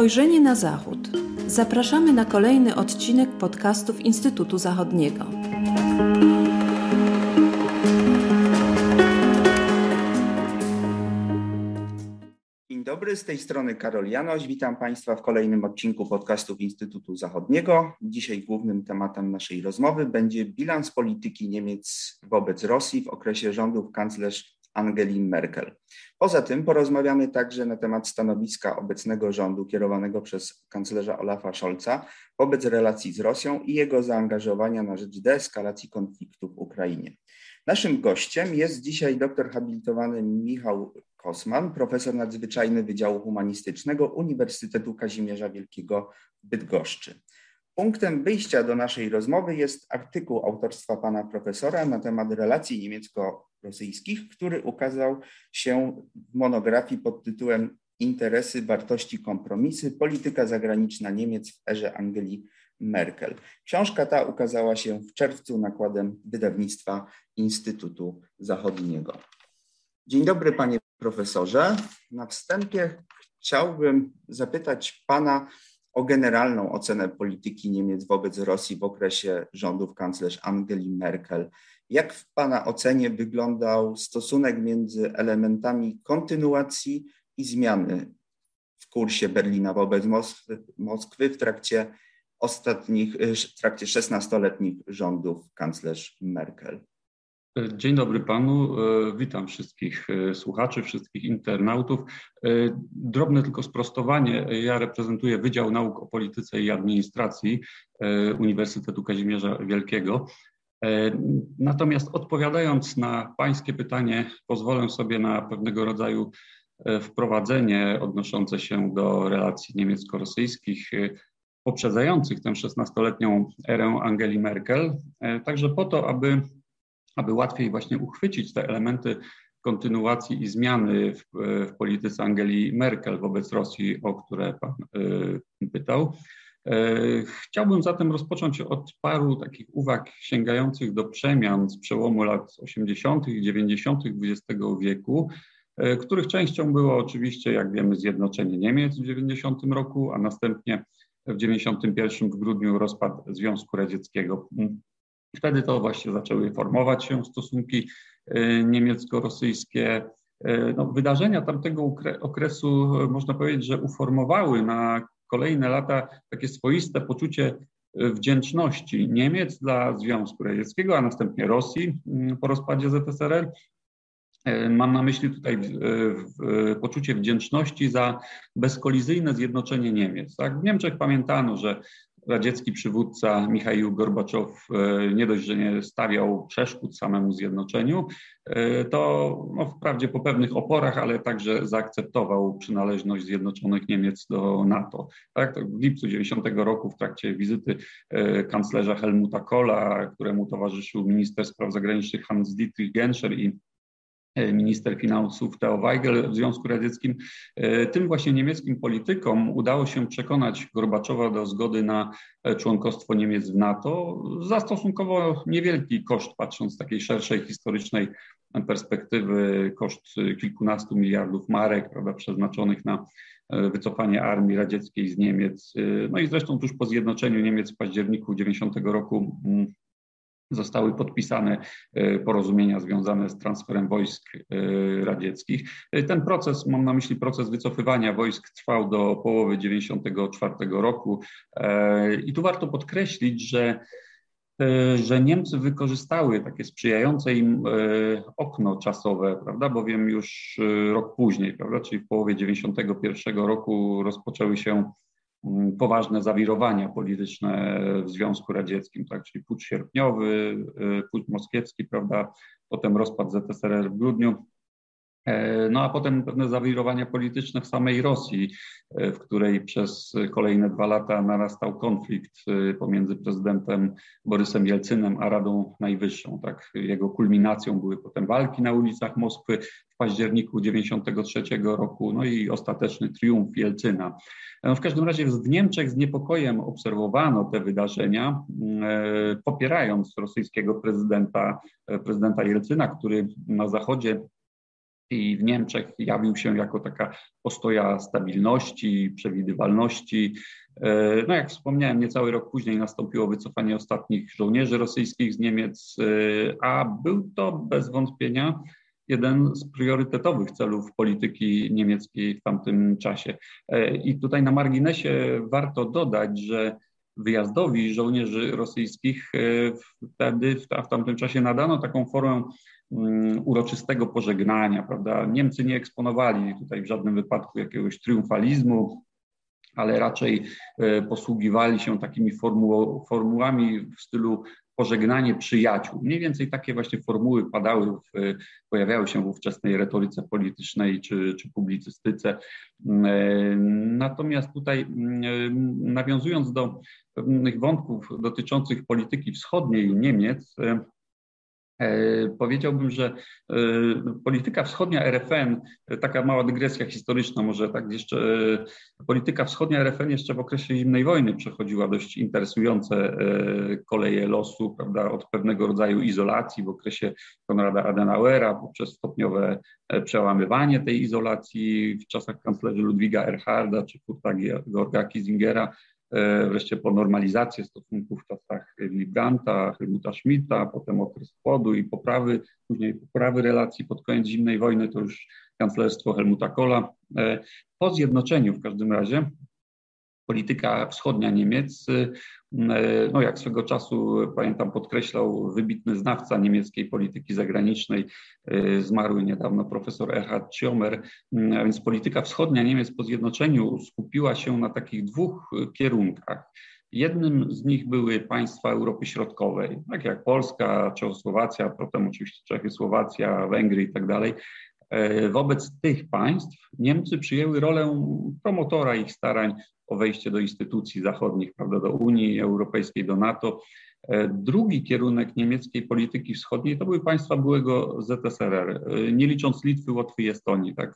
Spojrzenie na Zachód. Zapraszamy na kolejny odcinek podcastów Instytutu Zachodniego. Dzień dobry, z tej strony Karol Janoś. Witam Państwa w kolejnym odcinku podcastów Instytutu Zachodniego. Dzisiaj głównym tematem naszej rozmowy będzie bilans polityki Niemiec wobec Rosji w okresie rządów kanclerz Angeli Merkel. Poza tym porozmawiamy także na temat stanowiska obecnego rządu kierowanego przez kanclerza Olafa Scholza wobec relacji z Rosją i jego zaangażowania na rzecz deeskalacji konfliktu w Ukrainie. Naszym gościem jest dzisiaj doktor habilitowany Michał Kosman, profesor nadzwyczajny Wydziału Humanistycznego Uniwersytetu Kazimierza Wielkiego w Bydgoszczy. Punktem wyjścia do naszej rozmowy jest artykuł autorstwa pana profesora na temat relacji niemiecko-rosyjskich, który ukazał się w monografii pod tytułem Interesy, wartości, kompromisy polityka zagraniczna Niemiec w erze Angeli Merkel. Książka ta ukazała się w czerwcu nakładem wydawnictwa Instytutu Zachodniego. Dzień dobry, panie profesorze. Na wstępie chciałbym zapytać pana, o generalną ocenę polityki Niemiec wobec Rosji w okresie rządów kanclerz Angeli Merkel. Jak w Pana ocenie wyglądał stosunek między elementami kontynuacji i zmiany w kursie Berlina wobec Moskwy, Moskwy w trakcie ostatnich, w trakcie 16-letnich rządów kanclerz Merkel? Dzień dobry panu. E, witam wszystkich e, słuchaczy, wszystkich internautów. E, drobne tylko sprostowanie. Ja reprezentuję Wydział Nauk o Polityce i Administracji Uniwersytetu Kazimierza Wielkiego. Natomiast odpowiadając na pańskie pytanie, pozwolę sobie na pewnego rodzaju wprowadzenie odnoszące się do relacji niemiecko-rosyjskich poprzedzających tę 16-letnią erę Angeli Merkel, także po to, aby aby łatwiej właśnie uchwycić te elementy kontynuacji i zmiany w, w polityce Angeli Merkel wobec Rosji, o które Pan pytał. E, chciałbym zatem rozpocząć od paru takich uwag sięgających do przemian z przełomu lat 80. i 90. XX wieku, e, których częścią było oczywiście, jak wiemy, zjednoczenie Niemiec w 90 roku, a następnie w 91 w grudniu rozpad Związku Radzieckiego. Wtedy to właśnie zaczęły formować się stosunki e, niemiecko-rosyjskie. No, wydarzenia tamtego okresu, można powiedzieć, że uformowały na kolejne lata takie swoiste poczucie wdzięczności Niemiec dla Związku Radzieckiego, a następnie Rosji mm, po rozpadzie ZSRR. Mam na myśli tutaj poczucie wdzięczności za bezkolizyjne zjednoczenie Niemiec. Tak? W Niemczech pamiętano, że radziecki przywódca Michał Gorbaczow e, nie dość, że nie stawiał przeszkód samemu zjednoczeniu, e, to no, wprawdzie po pewnych oporach, ale także zaakceptował przynależność Zjednoczonych Niemiec do NATO. Tak, w lipcu 90 roku w trakcie wizyty e, kanclerza Helmuta Kohla, któremu towarzyszył minister spraw zagranicznych Hans-Dietrich Genscher i minister finansów Theo Weigel w Związku Radzieckim. E, tym właśnie niemieckim politykom udało się przekonać Gorbaczowa do zgody na e, członkostwo Niemiec w NATO za stosunkowo niewielki koszt, patrząc z takiej szerszej historycznej perspektywy, koszt kilkunastu miliardów marek, prawda, przeznaczonych na wycofanie armii radzieckiej z Niemiec. No i zresztą tuż po zjednoczeniu Niemiec w październiku 90 roku mm, zostały podpisane e, porozumienia związane z transferem wojsk e, radzieckich. E, ten proces, mam na myśli proces wycofywania wojsk, trwał do połowy 1994 roku. I tu warto podkreślić, że że Niemcy wykorzystały takie sprzyjające im okno czasowe, prawda, bowiem już rok później, prawda, czyli w połowie 1991 roku rozpoczęły się poważne zawirowania polityczne w Związku Radzieckim, tak, czyli pucz sierpniowy, y, pucz moskiewski, prawda, potem rozpad ZSRR w grudniu, no a potem pewne zawirowania polityczne w samej Rosji, e, w której przez kolejne dwa lata narastał konflikt e, pomiędzy prezydentem Borysem Jelcynem a Radą Najwyższą. Tak, jego kulminacją były potem walki na ulicach Moskwy w październiku 1993 roku, no i ostateczny triumf Jelcyna. No, w każdym razie w Niemczech z niepokojem obserwowano te wydarzenia, e, popierając rosyjskiego prezydenta, e, prezydenta Jelcyna, który na zachodzie i w Niemczech jawił się jako taka postoja stabilności, przewidywalności. E, no jak wspomniałem, niecały rok później nastąpiło wycofanie ostatnich żołnierzy rosyjskich z Niemiec, e, a był to bez wątpienia jeden z priorytetowych celów polityki niemieckiej w tamtym czasie. E, I tutaj na marginesie warto dodać, że wyjazdowi żołnierzy rosyjskich wtedy, w tamtym czasie nadano taką formę uroczystego pożegnania, prawda? Niemcy nie eksponowali tutaj w żadnym wypadku jakiegoś triumfalizmu, ale raczej e, posługiwali się takimi formuł, formułami w stylu pożegnanie przyjaciół. Mniej więcej takie właśnie formuły padały, w, pojawiały się w ówczesnej retoryce politycznej czy, czy publicystyce. Mm, e, natomiast tutaj mm, nawiązując do pewnych wątków dotyczących polityki wschodniej Niemiec, e, E, powiedziałbym, że e, polityka wschodnia RFN, e, taka mała dygresja historyczna, może tak jeszcze, polityka wschodnia RFN jeszcze w okresie zimnej wojny przechodziła dość interesujące koleje losu, prawda, od pewnego rodzaju izolacji w okresie Konrada Adenauera poprzez stopniowe przełamywanie tej izolacji w czasach kanclerzy Ludwiga Erharda czy Kurta Georga Kisingera E, wreszcie po normalizację stosunków w czasach Willy Brandta, Helmuta Schmidta, potem okres chłodu i poprawy, później poprawy relacji pod koniec zimnej wojny, to już kanclerstwo Helmuta Kohla. E, po zjednoczeniu w każdym razie polityka wschodnia Niemiec, y, no jak swego czasu, pamiętam, podkreślał wybitny znawca niemieckiej polityki zagranicznej, y, zmarły niedawno profesor Erhard Schiomer, y, a więc polityka wschodnia Niemiec po zjednoczeniu skupiła się na takich dwóch kierunkach. Jednym z nich były państwa Europy Środkowej, takie jak Polska, Czechosłowacja, potem oczywiście Czechy, Słowacja, Węgry i tak dalej. E, wobec tych państw Niemcy przyjęły rolę promotora ich starań o wejście do instytucji zachodnich, prawda, do Unii Europejskiej, do NATO. E, drugi kierunek niemieckiej polityki wschodniej to były państwa byłego ZSRR, e, nie licząc Litwy, Łotwy i Estonii. Tak.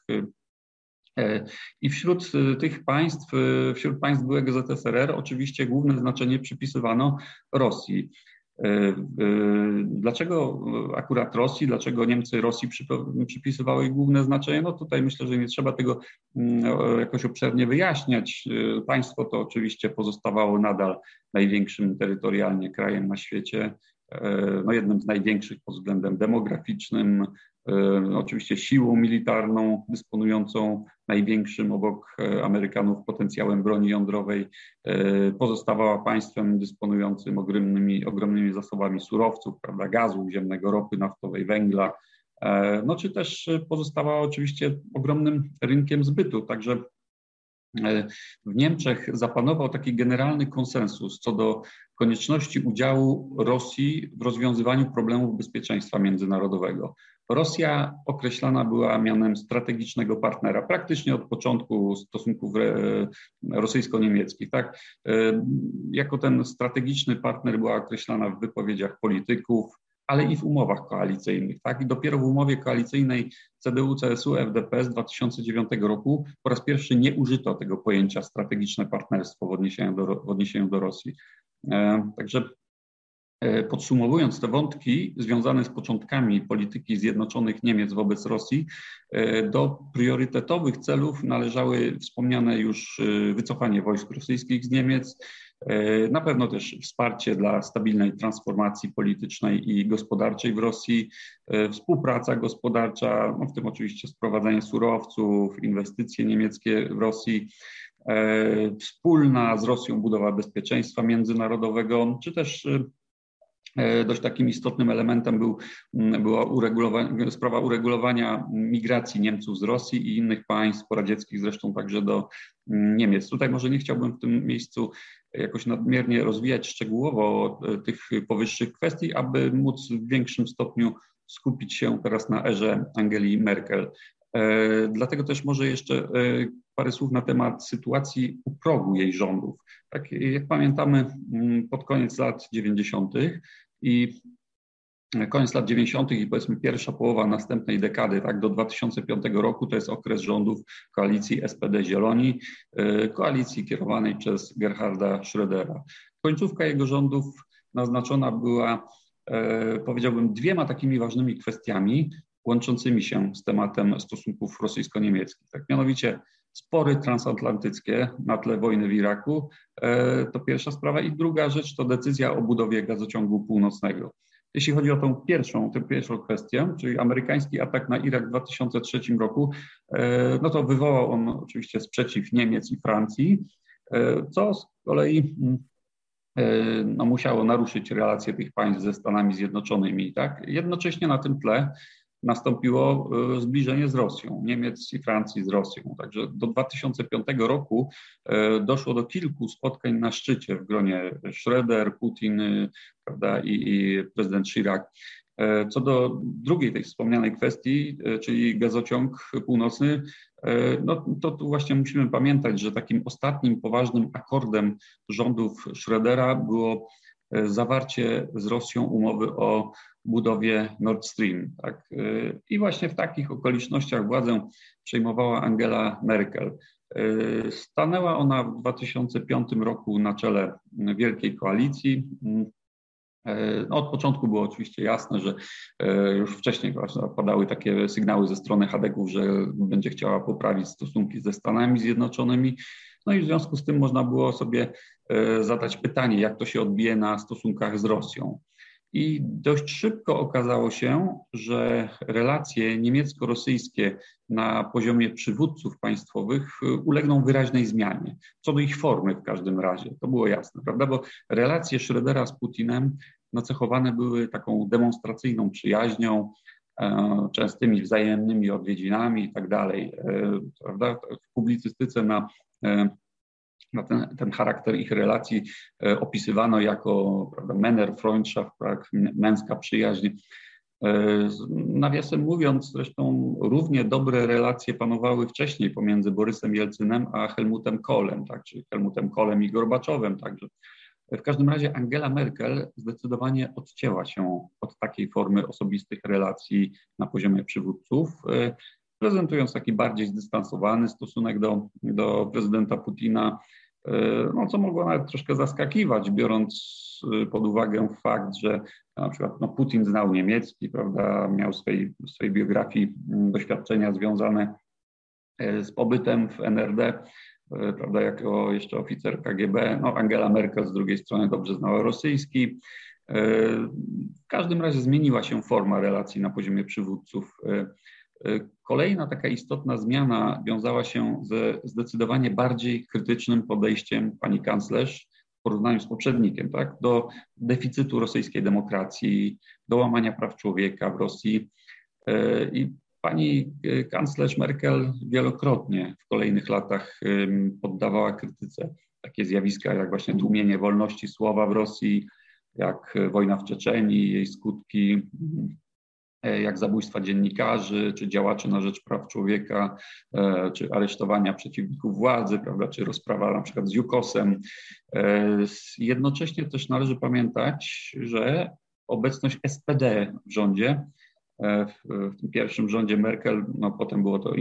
I wśród tych państw, wśród państw byłego ZSRR oczywiście główne znaczenie przypisywano Rosji. E, e, dlaczego akurat Rosji, dlaczego Niemcy Rosji przypisywały główne znaczenie? No tutaj myślę, że nie trzeba tego mm, jakoś obszernie wyjaśniać. E, państwo to oczywiście pozostawało nadal największym terytorialnie krajem na świecie, no jednym z największych pod względem demograficznym, oczywiście siłą militarną dysponującą największym obok e, Amerykanów potencjałem broni jądrowej, e, pozostawała państwem dysponującym ogromnymi, ogromnymi zasobami surowców, prawda, gazu ziemnego, ropy naftowej, węgla, no czy też pozostawała oczywiście ogromnym rynkiem zbytu. Także w Niemczech zapanował taki generalny konsensus co do konieczności udziału Rosji w rozwiązywaniu problemów bezpieczeństwa międzynarodowego. Rosja określana była mianem strategicznego partnera praktycznie od początku stosunków rosyjsko-niemieckich. Tak? E, jako ten strategiczny partner była określana w wypowiedziach polityków, ale i w umowach koalicyjnych. Tak? I dopiero w umowie koalicyjnej CDU-CSU FDP z 2009 roku po raz pierwszy nie użyto tego pojęcia strategiczne partnerstwo w odniesieniu do, w odniesieniu do Rosji. E, także E, podsumowując te wątki związane z początkami polityki Zjednoczonych Niemiec wobec Rosji, e, do priorytetowych celów należały wspomniane już e, wycofanie wojsk rosyjskich z Niemiec, na pewno też wsparcie dla stabilnej transformacji politycznej i gospodarczej w Rosji, współpraca gospodarcza, no w tym oczywiście sprowadzanie surowców, inwestycje niemieckie w Rosji, wspólna z Rosją budowa bezpieczeństwa międzynarodowego, czy też E, dość takim istotnym elementem był, była uregulowa sprawa uregulowania migracji Niemców z Rosji i innych państw poradzieckich, zresztą także do Niemiec. Tutaj może nie chciałbym w tym miejscu jakoś nadmiernie rozwijać szczegółowo e, tych powyższych kwestii, aby móc w większym stopniu skupić się teraz na erze Angeli Merkel. E, dlatego też może jeszcze parę słów na temat sytuacji u progu jej rządów. Tak, jak pamiętamy, pod koniec lat 90. I koniec lat 90. i powiedzmy pierwsza połowa następnej dekady, tak do 2005 roku, to jest okres rządów koalicji SPD-Zieloni, koalicji kierowanej przez Gerharda Schrödera. Końcówka jego rządów naznaczona była, e, powiedziałbym, dwiema takimi ważnymi kwestiami. Łączącymi się z tematem stosunków rosyjsko-niemieckich. Tak mianowicie spory transatlantyckie na tle wojny w Iraku, to pierwsza sprawa. I druga rzecz to decyzja o budowie gazociągu północnego. Jeśli chodzi o tą pierwszą, tę pierwszą kwestię, czyli amerykański atak na Irak w 2003 roku, no to wywołał on oczywiście sprzeciw Niemiec i Francji, co z kolei mm, no, musiało naruszyć relacje tych państw ze Stanami Zjednoczonymi. Tak? Jednocześnie na tym tle nastąpiło e, zbliżenie z Rosją, Niemiec i Francji z Rosją. Także do 2005 roku e, doszło do kilku spotkań na szczycie w gronie Schroeder, Putin prawda, i, i prezydent Chirac. E, co do drugiej tej wspomnianej kwestii, czyli gazociąg północny, no to tu właśnie musimy pamiętać, że takim ostatnim poważnym akordem rządów Schrödera było zawarcie z Rosją umowy o budowie Nord Stream. Tak? I właśnie w takich okolicznościach władzę przejmowała Angela Merkel. Stanęła ona w 2005 roku na czele Wielkiej Koalicji. No, od początku było oczywiście jasne, że już wcześniej padały takie sygnały ze strony Hadeków, że będzie chciała poprawić stosunki ze Stanami Zjednoczonymi. No i w związku z tym można było sobie zadać pytanie, jak to się odbije na stosunkach z Rosją. I dość szybko okazało się, że relacje niemiecko-rosyjskie na poziomie przywódców państwowych ulegną wyraźnej zmianie, co do ich formy w każdym razie. To było jasne, prawda? Bo relacje Schrödera z Putinem nacechowane były taką demonstracyjną przyjaźnią, e, częstymi wzajemnymi odwiedzinami i tak dalej. E, prawda? W publicystyce e, na ten, ten charakter ich relacji e, opisywano jako prawda, Männer Freundschaft, męska przyjaźń. E, nawiasem mówiąc, zresztą równie dobre relacje panowały wcześniej pomiędzy Borysem Jelcynem a Helmutem Kohlem, tak, czyli Helmutem Kohlem i Gorbaczowem. Także w każdym razie Angela Merkel zdecydowanie odcięła się od takiej formy osobistych relacji na poziomie przywódców, e, prezentując taki bardziej zdystansowany stosunek do, do prezydenta Putina, E, no, co mogło nawet troszkę zaskakiwać, biorąc e, pod uwagę fakt, że na przykład no, Putin znał niemiecki, prawda, miał w swojej, w swojej biografii mm, doświadczenia związane e, z pobytem w NRD, prawda, jako jeszcze oficer KGB. No, Angela Merkel z drugiej strony dobrze znała rosyjski. W każdym razie zmieniła się forma relacji na poziomie przywódców. Kolejna taka istotna zmiana wiązała się ze zdecydowanie bardziej krytycznym podejściem pani kanclerz w porównaniu z poprzednikiem, tak, do deficytu rosyjskiej demokracji, do łamania praw człowieka w Rosji. E, I pani e, kanclerz Merkel wielokrotnie w kolejnych latach poddawała krytyce takie zjawiska jak właśnie tłumienie wolności słowa w Rosji, jak wojna w Czeczeni, jej skutki, E, jak zabójstwa dziennikarzy, czy działaczy na rzecz praw człowieka, e, czy aresztowania przeciwników władzy, prawda, czy rozprawa na przykład z Jukosem. E, jednocześnie też należy pamiętać, że obecność SPD w rządzie, w, tym pierwszym rządzie Merkel, no potem było to,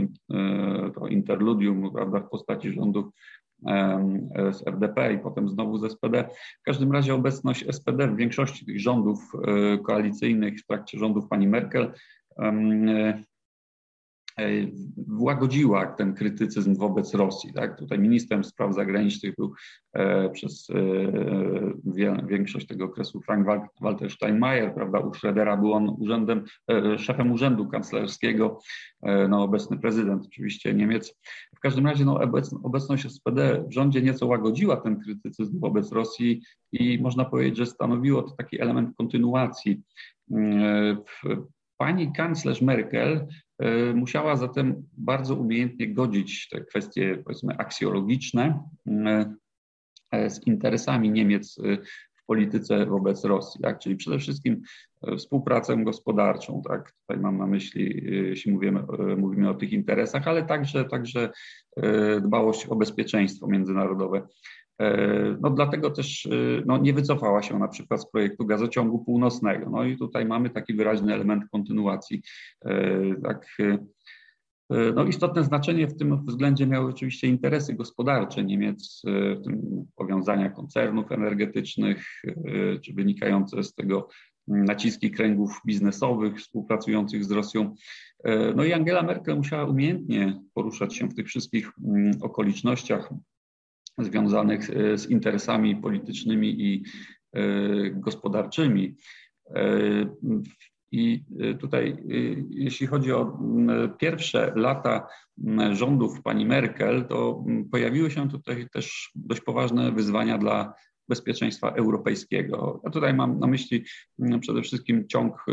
to interludium prawda, w postaci rządów z RDP i potem znowu z SPD. W każdym razie obecność SPD w większości tych rządów e, koalicyjnych w trakcie rządów pani Merkel łagodziła ten krytycyzm wobec Rosji. Tak? Tutaj ministrem spraw zagranicznych był e, przez e, większość tego okresu Frank Walter Steinmeier, prawda? U Schrödera był on urzędem, szefem urzędu kanclerskiego, no, obecny prezydent oczywiście Niemiec. W każdym razie no, obecność SPD w rządzie nieco łagodziła ten krytycyzm wobec Rosji i można powiedzieć, że stanowiło to taki element kontynuacji Pani kanclerz Merkel e, musiała zatem bardzo umiejętnie godzić te kwestie, powiedzmy, aksjologiczne e, e, z interesami Niemiec w polityce wobec Rosji, tak? czyli przede wszystkim współpracę gospodarczą, tak? tutaj mam na myśli, jeśli mówimy, mówimy o tych interesach, ale także, także dbałość o bezpieczeństwo międzynarodowe. E, no dlatego też e, no, nie wycofała się na przykład z projektu gazociągu północnego. No i tutaj mamy taki wyraźny element kontynuacji. E, tak, no, istotne znaczenie w tym względzie miały oczywiście interesy gospodarcze Niemiec, w tym powiązania koncernów energetycznych, czy wynikające z tego naciski kręgów biznesowych współpracujących z Rosją. No i Angela Merkel musiała umiejętnie poruszać się w tych wszystkich okolicznościach związanych z interesami politycznymi i gospodarczymi. I y, tutaj, jeśli chodzi o pierwsze lata rządów pani Merkel, to pojawiły się tutaj też dość poważne wyzwania dla bezpieczeństwa europejskiego. Ja tutaj mam na myśli przede wszystkim ciąg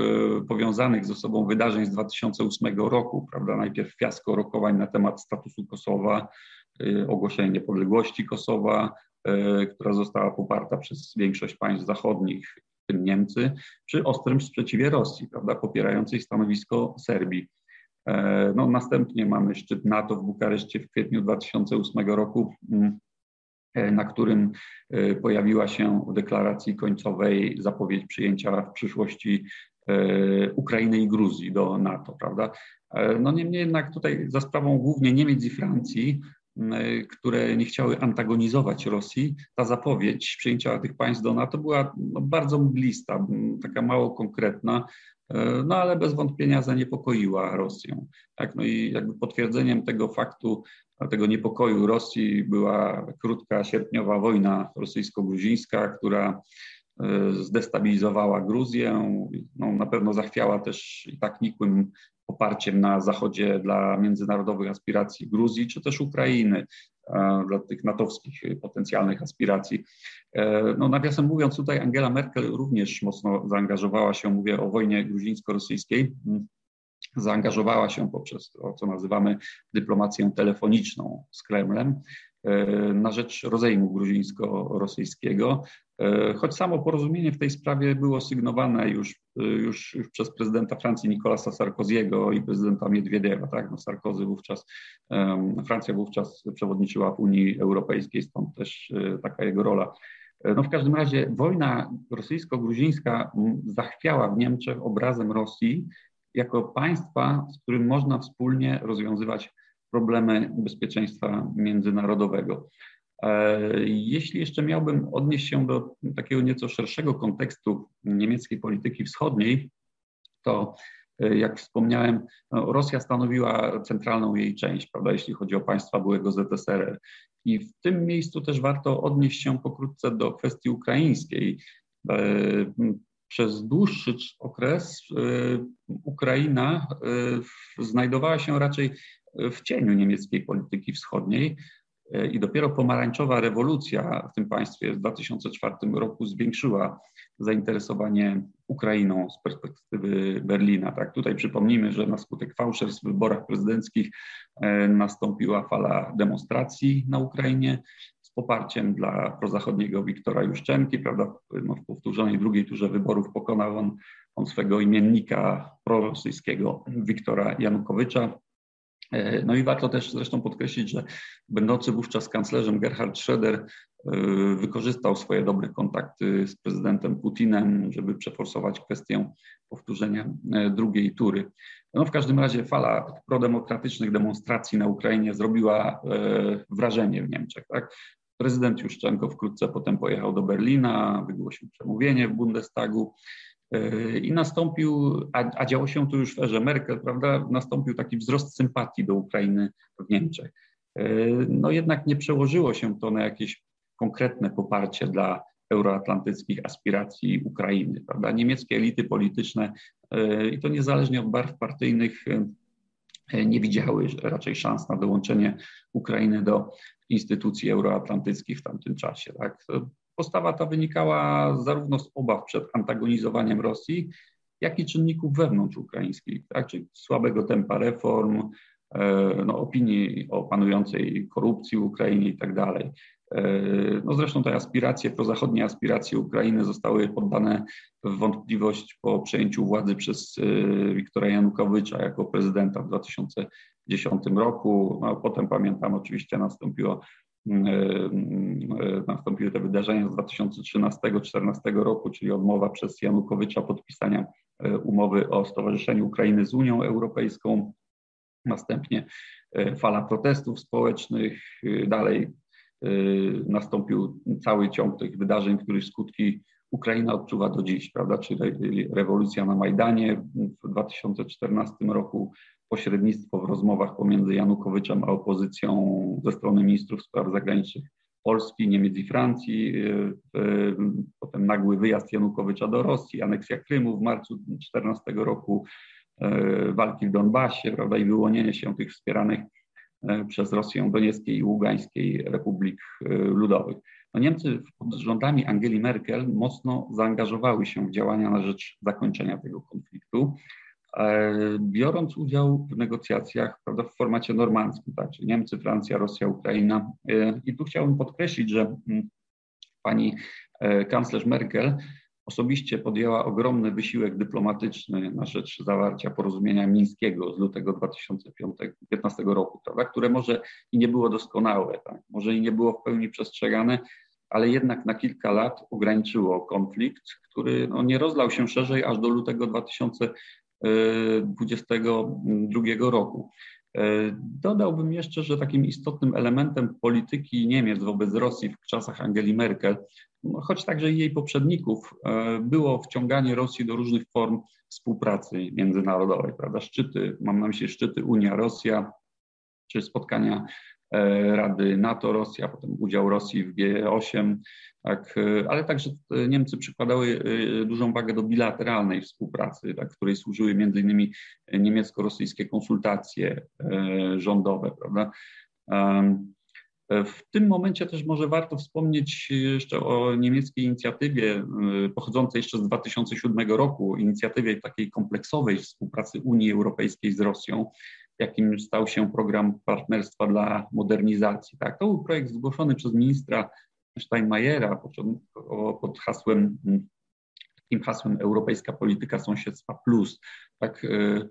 powiązanych ze sobą wydarzeń z 2008 roku, prawda? Najpierw fiasko rokowań na temat statusu Kosowa, ogłoszenie niepodległości Kosowa, która została poparta przez większość państw zachodnich, tym Niemcy, przy ostrym sprzeciwie Rosji, prawda, popierającej stanowisko Serbii. E, no, następnie mamy szczyt NATO w Bukareszcie w kwietniu 2008 roku, mm, e, na którym e, pojawiła się w deklaracji końcowej zapowiedź przyjęcia w przyszłości Ukrainy i Gruzji do NATO, prawda? No niemniej jednak tutaj za sprawą głównie Niemiec i Francji które nie chciały antagonizować Rosji, ta zapowiedź przyjęcia tych państw do NATO była no, bardzo mglista, taka mało konkretna, e, no ale bez wątpienia zaniepokoiła Rosję. Tak, no i jakby potwierdzeniem tego faktu, tego niepokoju Rosji była krótka sierpniowa wojna rosyjsko-gruzińska, która e, zdestabilizowała Gruzję, no, na pewno zachwiała też i tak nikłym poparciem na Zachodzie dla międzynarodowych aspiracji Gruzji czy też Ukrainy, dla tych natowskich potencjalnych aspiracji. E, no, nawiasem mówiąc, tutaj Angela Merkel również mocno zaangażowała się, mówię o wojnie gruzińsko-rosyjskiej, zaangażowała się poprzez to, co nazywamy dyplomację telefoniczną z Kremlem na rzecz rozejmu gruzińsko-rosyjskiego. E, choć samo porozumienie w tej sprawie było sygnowane już, e, już, już przez prezydenta Francji Nicolasa Sarkoziego i prezydenta Miedwiediewa. Tak? No Sarkozy wówczas, Francja wówczas przewodniczyła w Unii Europejskiej, stąd też e, taka jego rola. No w każdym razie wojna rosyjsko-gruzińska zachwiała w Niemczech obrazem Rosji jako państwa, z którym można wspólnie rozwiązywać problemy bezpieczeństwa międzynarodowego. E, jeśli jeszcze miałbym odnieść się do takiego nieco szerszego kontekstu niemieckiej polityki wschodniej, to e, jak wspomniałem, no, Rosja stanowiła centralną jej część, prawda, jeśli chodzi o państwa byłego ZSRR. I w tym miejscu też warto odnieść się pokrótce do kwestii ukraińskiej. Przez dłuższy okres Ukraina znajdowała się raczej w cieniu niemieckiej polityki wschodniej. I dopiero pomarańczowa rewolucja w tym państwie w 2004 roku zwiększyła zainteresowanie Ukrainą z perspektywy Berlina. Tak, tutaj przypomnijmy, że na skutek fałszerstw w wyborach prezydenckich nastąpiła fala demonstracji na Ukrainie z poparciem dla prozachodniego Wiktora Juszczenki, prawda, no, w powtórzonej drugiej turze wyborów pokonał on, on swego imiennika prorosyjskiego Wiktora Janukowycza. E, no i warto też zresztą podkreślić, że będący wówczas kanclerzem Gerhard Schröder e, wykorzystał swoje dobre kontakty z prezydentem Putinem, żeby przeforsować kwestię powtórzenia e, drugiej tury. No w każdym razie fala prodemokratycznych demonstracji na Ukrainie zrobiła wrażenie w Niemczech. Tak? Prezydent Juszczenko wkrótce potem pojechał do Berlina, wygłosił przemówienie w Bundestagu. I nastąpił, a, a działo się to już w erze Merkel, prawda, nastąpił taki wzrost sympatii do Ukrainy w Niemczech. No jednak nie przełożyło się to na jakieś konkretne poparcie dla euroatlantyckich aspiracji Ukrainy. Prawda? Niemieckie elity polityczne, i to niezależnie od barw partyjnych, nie widziały raczej szans na dołączenie Ukrainy do instytucji euroatlantyckich w tamtym czasie. Tak? Postawa ta wynikała zarówno z obaw przed antagonizowaniem Rosji, jak i czynników wewnątrz ukraińskich, tak? czyli słabego tempa reform, e, no, opinii o panującej korupcji w Ukrainie i tak dalej. E, no zresztą te aspiracje, prozachodnie aspiracje Ukrainy zostały poddane w wątpliwość po przejęciu władzy przez e, Wiktora Janukowycza jako prezydenta w 2010 roku. No, potem pamiętam, oczywiście nastąpiło e, nastąpiły te wydarzenia z 2013-2014 roku, czyli odmowa przez Janukowycza podpisania umowy o stowarzyszeniu Ukrainy z Unią Europejską, następnie fala protestów społecznych, dalej nastąpił cały ciąg tych wydarzeń, których skutki Ukraina odczuwa do dziś, prawda? Czyli rewolucja na Majdanie w 2014 roku, pośrednictwo w rozmowach pomiędzy Janukowiczem a opozycją ze strony ministrów spraw zagranicznych Polski, Niemiec i Francji, potem nagły wyjazd Janukowycza do Rosji, aneksja Krymu w marcu 2014 roku, walki w Donbasie, prawda, i wyłonienie się tych wspieranych przez Rosję Donieckiej i Ługańskiej Republik Ludowych. No Niemcy pod rządami Angeli Merkel mocno zaangażowały się w działania na rzecz zakończenia tego konfliktu, e, biorąc udział w negocjacjach prawda, w formacie normandzkim, tak, czyli Niemcy, Francja, Rosja, Ukraina. E, I tu chciałbym podkreślić, że mm, pani e, kanclerz Merkel osobiście podjęła ogromny wysiłek dyplomatyczny na rzecz zawarcia porozumienia mińskiego z lutego 2015 roku, prawda, które może i nie było doskonałe, tak, może i nie było w pełni przestrzegane, ale jednak na kilka lat ograniczyło konflikt, który no, nie rozlał się szerzej aż do lutego 2022 roku. E, dodałbym jeszcze, że takim istotnym elementem polityki Niemiec wobec Rosji w czasach Angeli Merkel no, choć także i jej poprzedników, e, było wciąganie Rosji do różnych form współpracy międzynarodowej, prawda? Szczyty, mam na myśli szczyty Unia-Rosja, czy spotkania e, Rady NATO-Rosja, potem udział Rosji w G8, tak, e, ale także Niemcy przykładały dużą wagę do bilateralnej współpracy, tak, której służyły między innymi niemiecko-rosyjskie konsultacje rządowe, prawda. W tym momencie też może warto wspomnieć jeszcze o niemieckiej inicjatywie pochodzącej jeszcze z 2007 roku, inicjatywie takiej kompleksowej współpracy Unii Europejskiej z Rosją, jakim stał się program partnerstwa dla modernizacji. Tak, to był projekt zgłoszony przez ministra Steinmeiera pod hasłem takim hasłem Europejska Polityka Sąsiedztwa Plus. Tak, y,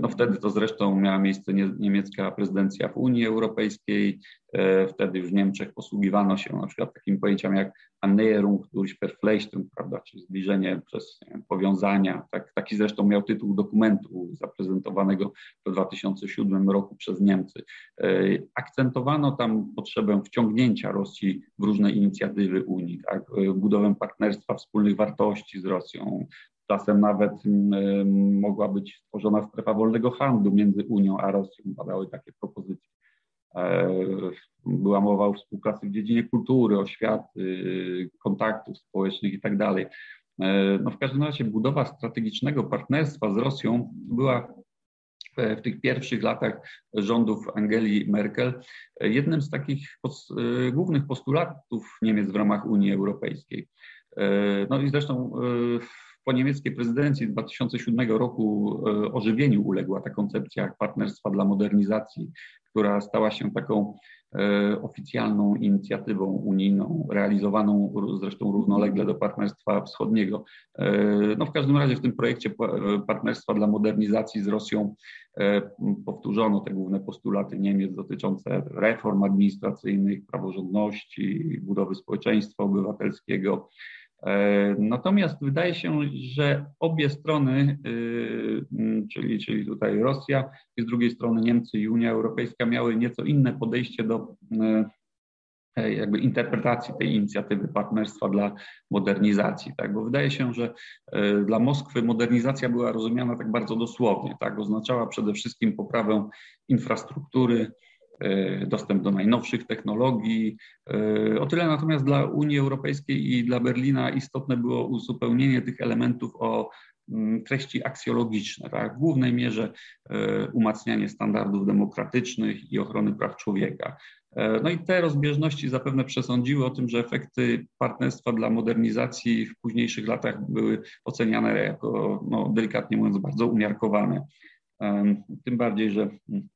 no wtedy to zresztą miała miejsce niemiecka prezydencja w Unii Europejskiej, E, wtedy już w Niemczech posługiwano się na przykład takim pojęciem jak Annäherung durch Verflechtung, prawda, czyli zbliżenie przez wiem, powiązania. Tak, taki zresztą miał tytuł dokumentu zaprezentowanego w 2007 roku przez Niemcy. E, akcentowano tam potrzebę wciągnięcia Rosji w różne inicjatywy Unii, tak, e, budowę partnerstwa wspólnych wartości z Rosją, Czasem nawet mogła być stworzona strefa wolnego handlu między Unią a Rosją. Padały takie propozycje. E, była mowa o współpracy w dziedzinie kultury, oświaty, kontaktów społecznych itd. Tak e, no w każdym razie budowa strategicznego partnerstwa z Rosją była w tych pierwszych latach rządów Angeli Merkel jednym z takich pos, e, głównych postulatów Niemiec w ramach Unii Europejskiej. No i zresztą po niemieckiej prezydencji 2007 roku ożywieniu uległa ta koncepcja partnerstwa dla modernizacji która stała się taką e, oficjalną inicjatywą unijną, realizowaną zresztą równolegle do Partnerstwa Wschodniego. E, no w każdym razie w tym projekcie Partnerstwa dla Modernizacji z Rosją e, powtórzono te główne postulaty Niemiec dotyczące reform administracyjnych, praworządności, budowy społeczeństwa obywatelskiego, E, natomiast wydaje się, że obie strony, mm, czyli, czyli tutaj Rosja i z drugiej strony Niemcy i Unia Europejska miały nieco inne podejście do e, jakby interpretacji tej inicjatywy partnerstwa dla modernizacji, tak? bo wydaje się, że e, dla Moskwy modernizacja była rozumiana tak bardzo dosłownie, tak? oznaczała przede wszystkim poprawę infrastruktury, E, dostęp do najnowszych technologii. E, o tyle natomiast dla Unii Europejskiej i dla Berlina istotne było uzupełnienie tych elementów o mm, treści aksjologiczne, tak? w głównej mierze e, umacnianie standardów demokratycznych i ochrony praw człowieka. No i te rozbieżności zapewne przesądziły o tym, że efekty partnerstwa dla modernizacji w późniejszych latach były oceniane jako, no, delikatnie mówiąc, bardzo umiarkowane. Tym bardziej, że mm,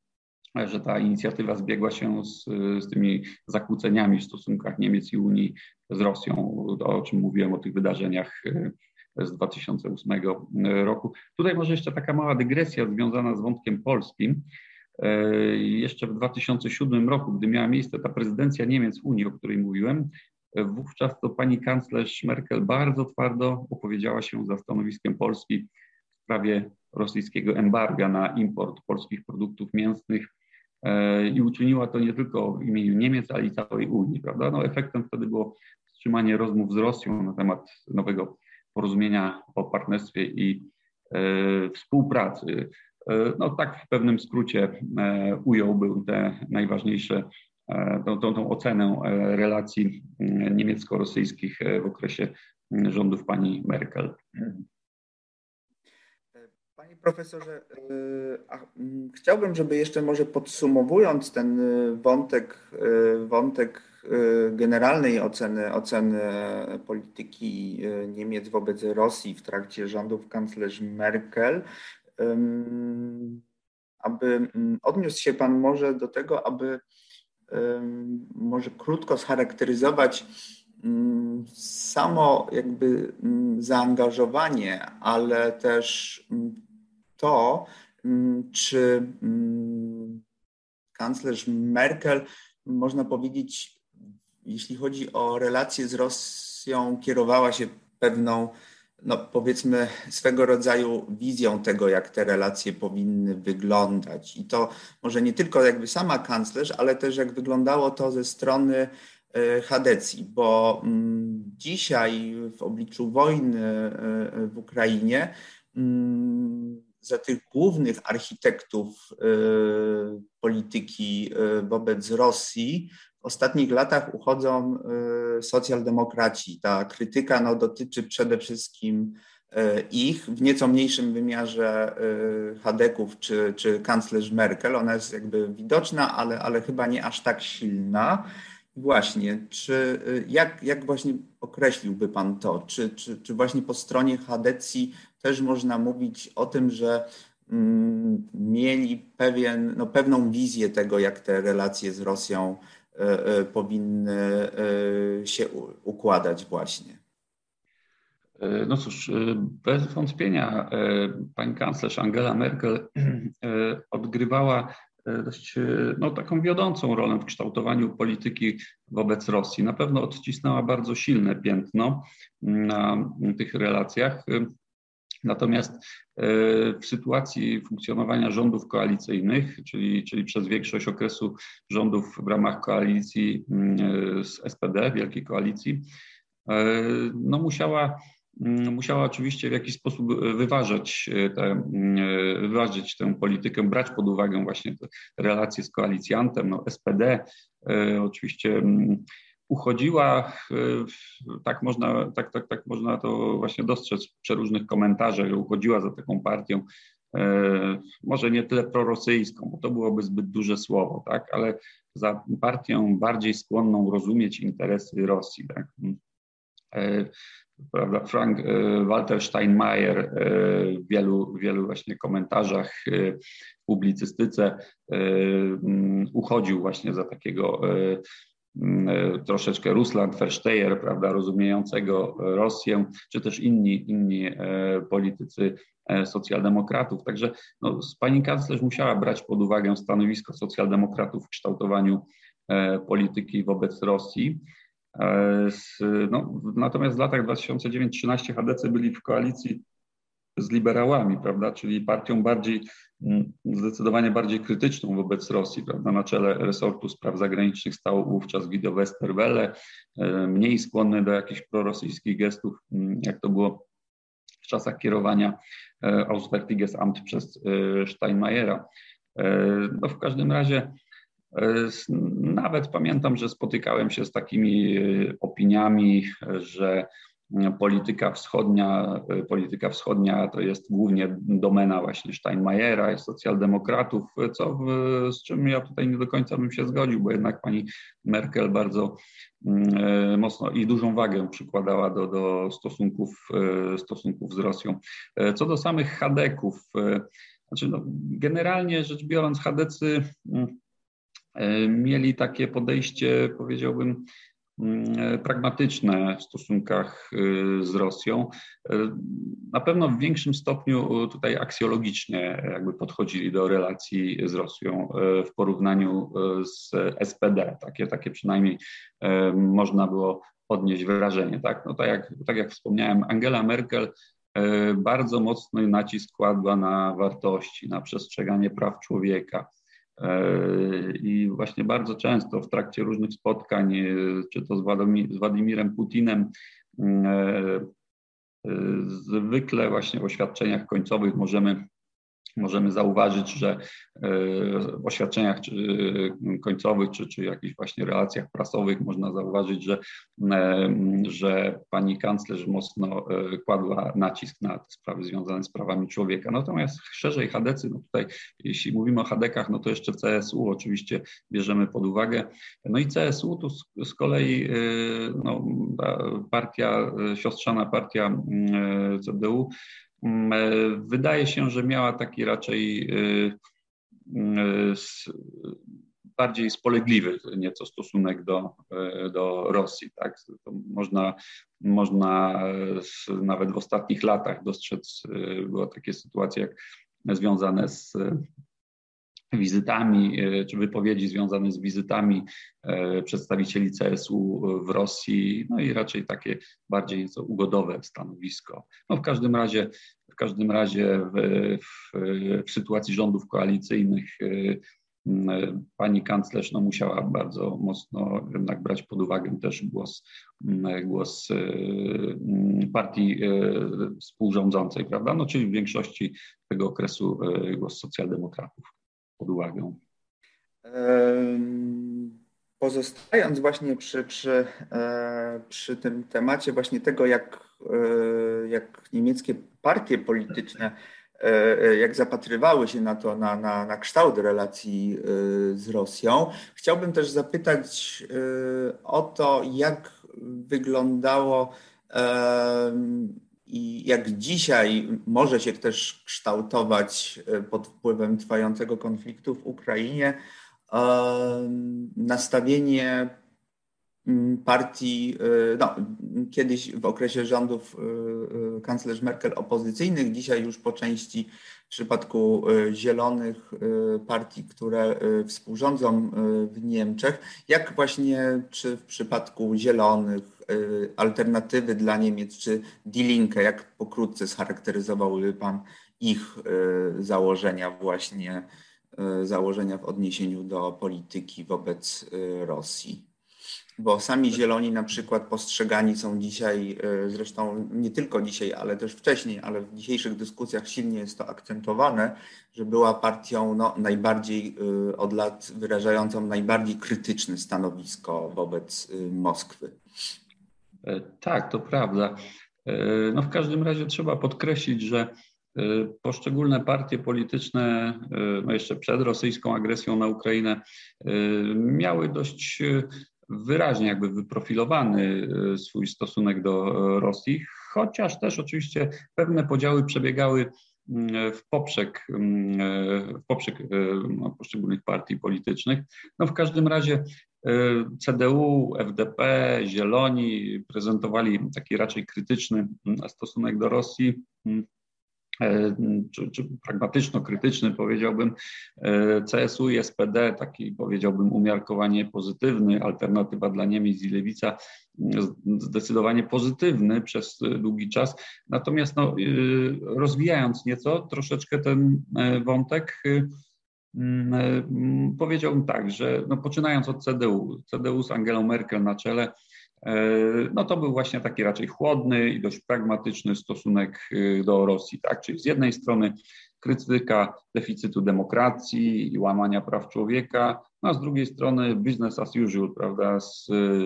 że ta inicjatywa zbiegła się z, z tymi zakłóceniami w stosunkach Niemiec i Unii z Rosją, o czym mówiłem o tych wydarzeniach e, z 2008 roku. Tutaj może jeszcze taka mała dygresja związana z wątkiem polskim. E, jeszcze w 2007 roku, gdy miała miejsce ta prezydencja Niemiec Unii, o której mówiłem, wówczas to pani kanclerz Merkel bardzo twardo opowiedziała się za stanowiskiem Polski w sprawie rosyjskiego embarga na import polskich produktów mięsnych i uczyniła to nie tylko w imieniu Niemiec, ale i całej Unii, prawda? No efektem wtedy było wstrzymanie rozmów z Rosją na temat nowego porozumienia o partnerstwie i współpracy. No tak w pewnym skrócie ująłbym te najważniejsze, tą, tą, tą ocenę relacji niemiecko-rosyjskich w okresie rządów pani Merkel. Panie profesorze, y, chciałbym, żeby jeszcze może podsumowując ten y, wątek, y, wątek generalnej oceny, oceny polityki Niemiec wobec Rosji w trakcie rządów kanclerz Merkel, aby odniósł się Pan może do tego, aby może krótko scharakteryzować samo jakby zaangażowanie, ale też to, mm, czy mm, kanclerz Merkel, można powiedzieć, jeśli chodzi o relacje z Rosją, kierowała się pewną, no powiedzmy, swego rodzaju wizją tego, jak te relacje powinny wyglądać. I to może nie tylko jakby sama kanclerz, ale też jak wyglądało to ze strony e, Hadecji, bo mm, dzisiaj w obliczu wojny e, w Ukrainie za tych głównych architektów y, polityki y, wobec Rosji w ostatnich latach uchodzą y, socjaldemokraci. Ta krytyka no, dotyczy przede wszystkim ich, w nieco mniejszym wymiarze Hadeków czy, czy kanclerz Merkel. Ona jest jakby widoczna, ale, ale chyba nie aż tak silna. Właśnie, czy jak, jak właśnie określiłby Pan to? Czy, czy, czy właśnie po stronie Hadecji też można mówić o tym, że mm, mieli pewien, no, pewną wizję tego, jak te relacje z Rosją e, e, powinny e, się układać właśnie. No cóż, bez wątpienia pani kanclerz Angela Merkel odgrywała dość no, taką wiodącą rolę w kształtowaniu polityki wobec Rosji. Na pewno odcisnęła bardzo silne piętno na tych relacjach. Natomiast e, w sytuacji funkcjonowania rządów koalicyjnych, czyli, czyli przez większość okresu rządów w ramach koalicji mm, e, z SPD, Wielkiej Koalicji, e, no musiała, mm, musiała oczywiście w jakiś sposób mm, wyważyć tę politykę, brać pod uwagę właśnie te relacje z koalicjantem. No SPD oczywiście uchodziła, tak można, tak, tak, tak można to właśnie dostrzec w przeróżnych komentarzach, że uchodziła za taką partią, e, może nie tyle prorosyjską, bo to byłoby zbyt duże słowo, tak, ale za partią bardziej skłonną rozumieć interesy Rosji. Tak. E, prawda, Frank e, Walter Steinmeier w wielu, wielu właśnie komentarzach publicystyce uchodził właśnie za takiego e, troszeczkę Rusland Versteyer, prawda, rozumiejącego Rosję, czy też inni, inni e, politycy e, socjaldemokratów. Także no, pani kanclerz musiała brać pod uwagę stanowisko socjaldemokratów w kształtowaniu polityki wobec Rosji. No, natomiast w latach 2009-2013 HDC byli w koalicji z liberałami, prawda, czyli partią bardziej, mm, zdecydowanie bardziej krytyczną wobec Rosji, prawda, na czele resortu spraw zagranicznych stał wówczas Guido Westerwelle, e, mniej skłonny do jakichś prorosyjskich gestów, mm, jak to było w czasach kierowania e, Auswärtiges Amt przez e, Steinmeiera. No w każdym razie nawet pamiętam, że spotykałem się z takimi opiniami, że polityka wschodnia, polityka wschodnia to jest głównie domena właśnie Steinmeiera i socjaldemokratów, co w, z czym ja tutaj nie do końca bym się zgodził, bo jednak pani Merkel bardzo mm, mocno i dużą wagę przykładała do, do stosunków, stosunków z Rosją. Co do samych Hadeków, znaczy no, generalnie rzecz biorąc, Hadecy mm, mieli takie podejście, powiedziałbym, pragmatyczne w stosunkach y, z Rosją. Y, na pewno w większym stopniu tutaj aksjologicznie jakby podchodzili do relacji z Rosją w porównaniu z SPD. Takie, takie przynajmniej można było odnieść wrażenie. Tak, no tak, jak, tak jak wspomniałem, Angela Merkel bardzo mocny nacisk kładła na wartości, na przestrzeganie praw człowieka, I właśnie bardzo często w trakcie różnych spotkań, czy to z Władimirem Putinem, zwykle właśnie w oświadczeniach końcowych możemy możemy zauważyć, że e, w oświadczeniach e, końcowych czy, czy jakichś właśnie relacjach prasowych można zauważyć, że, e, że pani kanclerz mocno kładła nacisk na te sprawy związane z prawami człowieka. Natomiast szerzej Hadecy, no tutaj jeśli mówimy o Hadekach, no to jeszcze CSU oczywiście bierzemy pod uwagę. No i CSU tu z, z kolei no, partia, siostrzana partia CDU Mm, e, wydaje się, że miała taki raczej e, mm, e, bardziej spolegliwy nieco stosunek do, do Rosji. Tak? To można, można nawet w ostatnich latach dostrzec, była takie sytuacje jak związane z wizytami, e, czy wypowiedzi związane z wizytami e, przedstawicieli CSU w Rosji, no i raczej takie bardziej nieco ugodowe stanowisko. No w każdym razie, w każdym razie w, w, w sytuacji rządów koalicyjnych e, pani kanclerz no, musiała bardzo mocno jednak brać pod uwagę też głos, głos partii współrządzącej, prawda? No, czyli w większości tego okresu głos socjaldemokratów pod uwagę. Pozostając właśnie przy, przy, e, przy tym temacie właśnie tego, jak, e, jak niemieckie partie polityczne e, jak zapatrywały się na to, na, na, na kształt relacji z Rosją. Chciałbym też zapytać o to, jak wyglądało i jak dzisiaj może się też kształtować e, pod wpływem trwającego konfliktu w Ukrainie, e, nastawienie mm, partii, e, no, kiedyś w okresie rządów kanclerz Merkel opozycyjnych, dzisiaj już po części w przypadku zielonych partii, które współrządzą w Niemczech. Jak właśnie, czy w przypadku zielonych, alternatywy dla Niemiec, czy Die Linke, jak pokrótce scharakteryzowałby Pan ich y, założenia właśnie, y, założenia w odniesieniu do polityki wobec Rosji? Bo sami zieloni na przykład postrzegani są dzisiaj, zresztą nie tylko dzisiaj, ale też wcześniej, ale w dzisiejszych dyskusjach silnie jest to akcentowane, że była partią no, najbardziej od lat wyrażającą najbardziej krytyczne stanowisko wobec Moskwy. E, tak, to prawda. E, no w każdym razie trzeba podkreślić, że e, poszczególne partie polityczne, no jeszcze przed rosyjską agresją na Ukrainę, miały dość wyraźnie jakby wyprofilowany swój stosunek do Rosji, chociaż też oczywiście pewne podziały przebiegały w poprzek, w poprzek no, poszczególnych partii politycznych. No w każdym razie CDU, FDP, Zieloni prezentowali taki raczej krytyczny mm, stosunek do Rosji, mm, e, czy, czy pragmatyczno-krytyczny powiedziałbym. E, CSU i SPD, taki powiedziałbym umiarkowanie pozytywny, alternatywa dla Niemiec i Lewica mm, zdecydowanie pozytywny przez długi czas. Natomiast no, y, rozwijając nieco troszeczkę ten e, wątek, mm, powiedziałbym tak, że no poczynając od CDU, CDU z Angelą Merkel na czele, e, no to był właśnie taki raczej chłodny i dość pragmatyczny stosunek e, do Rosji, tak? Czyli z jednej strony krytyka deficytu demokracji i łamania praw człowieka, no a z drugiej strony business as usual, prawda,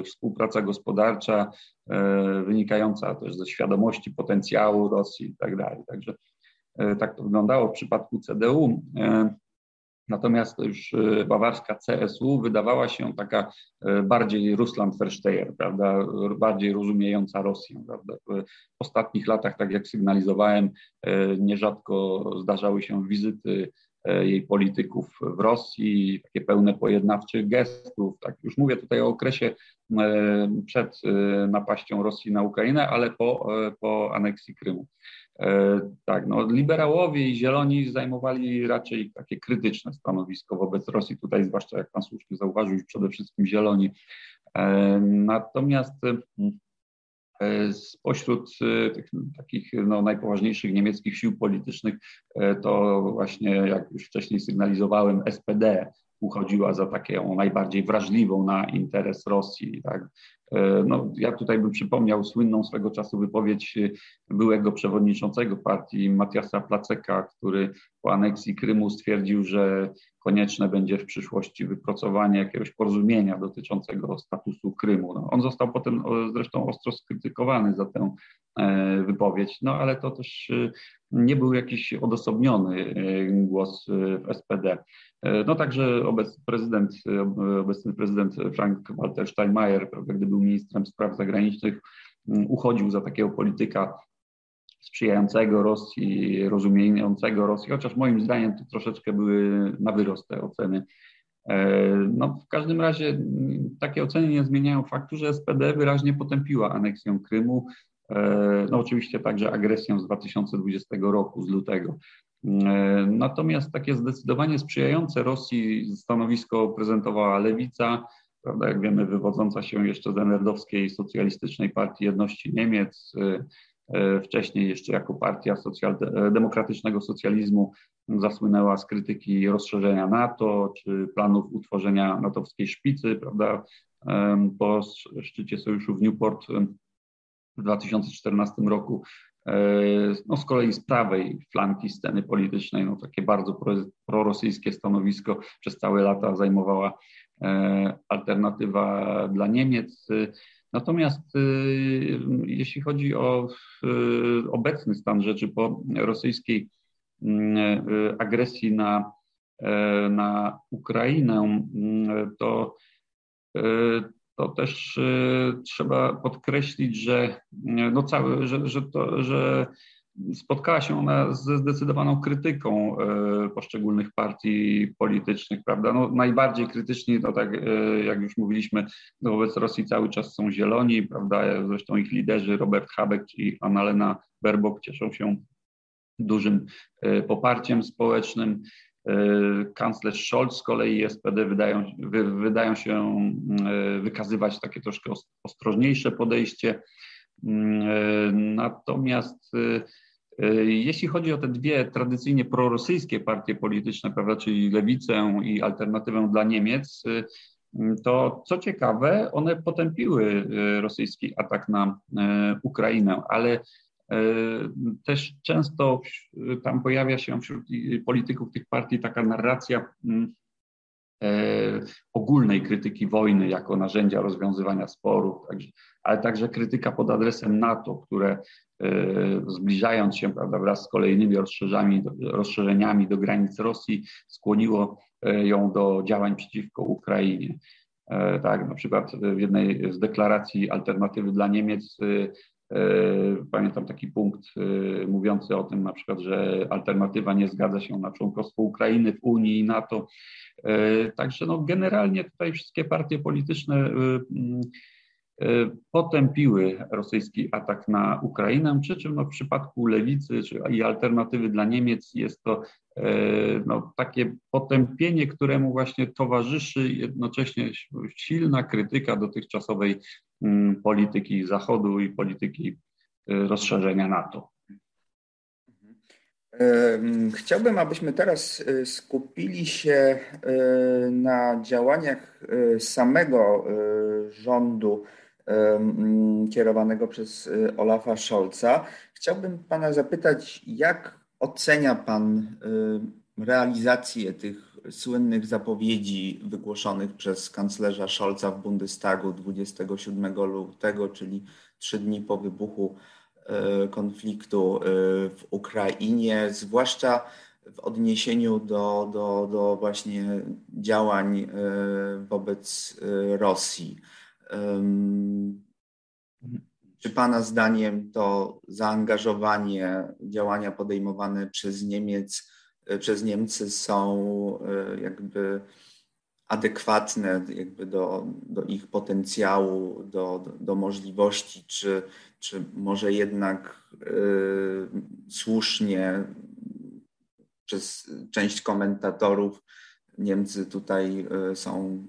współpraca gospodarcza wynikająca też ze świadomości potencjału Rosji i tak dalej. Także tak to wyglądało w przypadku CDU. Natomiast już y, bawarska CSU wydawała się taka y, bardziej Russland Versteher, prawda, bardziej rozumiejąca Rosję. Prawda. W ostatnich latach, tak jak sygnalizowałem, y, nierzadko zdarzały się wizyty jej polityków w Rosji, takie pełne pojednawczych gestów. Tak, już mówię tutaj o okresie przed napaścią Rosji na Ukrainę, ale po, po aneksji Krymu. E, tak, no, liberałowie i zieloni zajmowali raczej takie krytyczne stanowisko wobec Rosji, tutaj zwłaszcza jak pan słusznie zauważył, przede wszystkim zieloni. E, natomiast Spośród tych takich no, najpoważniejszych niemieckich sił politycznych to właśnie, jak już wcześniej sygnalizowałem, SPD uchodziła za taką najbardziej wrażliwą na interes Rosji. Tak? E, no, ja tutaj bym przypomniał słynną swego czasu wypowiedź byłego przewodniczącego partii Matiasa Placeka, który po aneksji Krymu stwierdził, że konieczne będzie w przyszłości wypracowanie jakiegoś porozumienia dotyczącego statusu Krymu. No, on został potem zresztą ostro skrytykowany za tę wypowiedź, no ale to też e, nie był jakiś odosobniony głos w SPD. No także obecny prezydent, obecny prezydent Frank-Walter Steinmeier, prawda, gdy był ministrem spraw zagranicznych, uchodził za takiego polityka sprzyjającego Rosji, rozumiejącego Rosji, chociaż moim zdaniem to troszeczkę były na wyrost te oceny. E, no, w każdym razie takie oceny nie zmieniają faktu, że SPD wyraźnie potępiła aneksję Krymu, e, no oczywiście także agresję z 2020 roku, z lutego. E, natomiast takie zdecydowanie sprzyjające Rosji stanowisko prezentowała lewica, prawda, jak wiemy, wywodząca się jeszcze z Enerdowskiej Socjalistycznej Partii Jedności Niemiec, e, e, wcześniej jeszcze jako partia socjal, demokratycznego socjalizmu zasłynęła z krytyki rozszerzenia NATO czy planów utworzenia natowskiej szpicy, prawda, po szczycie sojuszu w Newport w 2014 roku E, no z kolei z prawej flanki sceny politycznej, no takie bardzo prorosyjskie stanowisko przez całe lata zajmowała e, alternatywa dla Niemiec. Natomiast e, jeśli chodzi o obecny stan rzeczy po rosyjskiej mm, agresji na, na Ukrainę, mm, to to też y, trzeba podkreślić, że, y, no cały, że, że, to, że spotkała się ona ze zdecydowaną krytyką y, poszczególnych partii politycznych, prawda? No, najbardziej krytyczni, to tak jak już mówiliśmy, no wobec Rosji cały czas są zieloni, prawda? Zresztą ich liderzy Robert Habeck i Annalena Baerbock cieszą się dużym poparciem społecznym. Y, kanclerz Scholz z kolei i SPD wydają, wy, wydają się y, wykazywać takie troszkę ostrożniejsze podejście. Y, natomiast jeśli chodzi o te dwie tradycyjnie prorosyjskie partie polityczne, prawda, czyli lewicę i alternatywę dla Niemiec, to co ciekawe, one potępiły rosyjski atak na Ukrainę, ale E, też często tam pojawia się wśród polityków tych partii taka narracja mm, e, ogólnej krytyki wojny jako narzędzia rozwiązywania sporów, ale także krytyka pod adresem NATO, które e, zbliżając się prawda, wraz z kolejnymi rozszerzeniami do granic Rosji skłoniło ją do działań przeciwko Ukrainie. Tak, na przykład w jednej z deklaracji alternatywy dla Niemiec E, pamiętam taki punkt e, mówiący o tym na przykład, że alternatywa nie zgadza się na członkostwo Ukrainy w Unii i NATO. E, także no generalnie tutaj wszystkie partie polityczne potępiły rosyjski atak na Ukrainę, przy czym no w przypadku lewicy czy, i alternatywy dla Niemiec jest to no, takie potępienie, któremu właśnie towarzyszy jednocześnie silna krytyka dotychczasowej Mm, polityki Zachodu i polityki y, rozszerzenia NATO. Chciałbym, abyśmy teraz y, skupili się y, na działaniach samego rządu mm, kierowanego przez Olafa Scholza. Chciałbym Pana zapytać, jak ocenia Pan realizację tych słynnych zapowiedzi wygłoszonych przez kanclerza Scholza w Bundestagu 27 lutego, czyli trzy dni po wybuchu e, konfliktu e, w Ukrainie, zwłaszcza w odniesieniu do, do, do właśnie działań e, wobec Rosji. Czy Pana zdaniem to zaangażowanie, działania podejmowane przez Niemiec przez Niemcy są e, jakby adekwatne jakby do, do ich potencjału, do, do, możliwości, czy, czy może jednak y, słusznie przez część komentatorów Niemcy tutaj są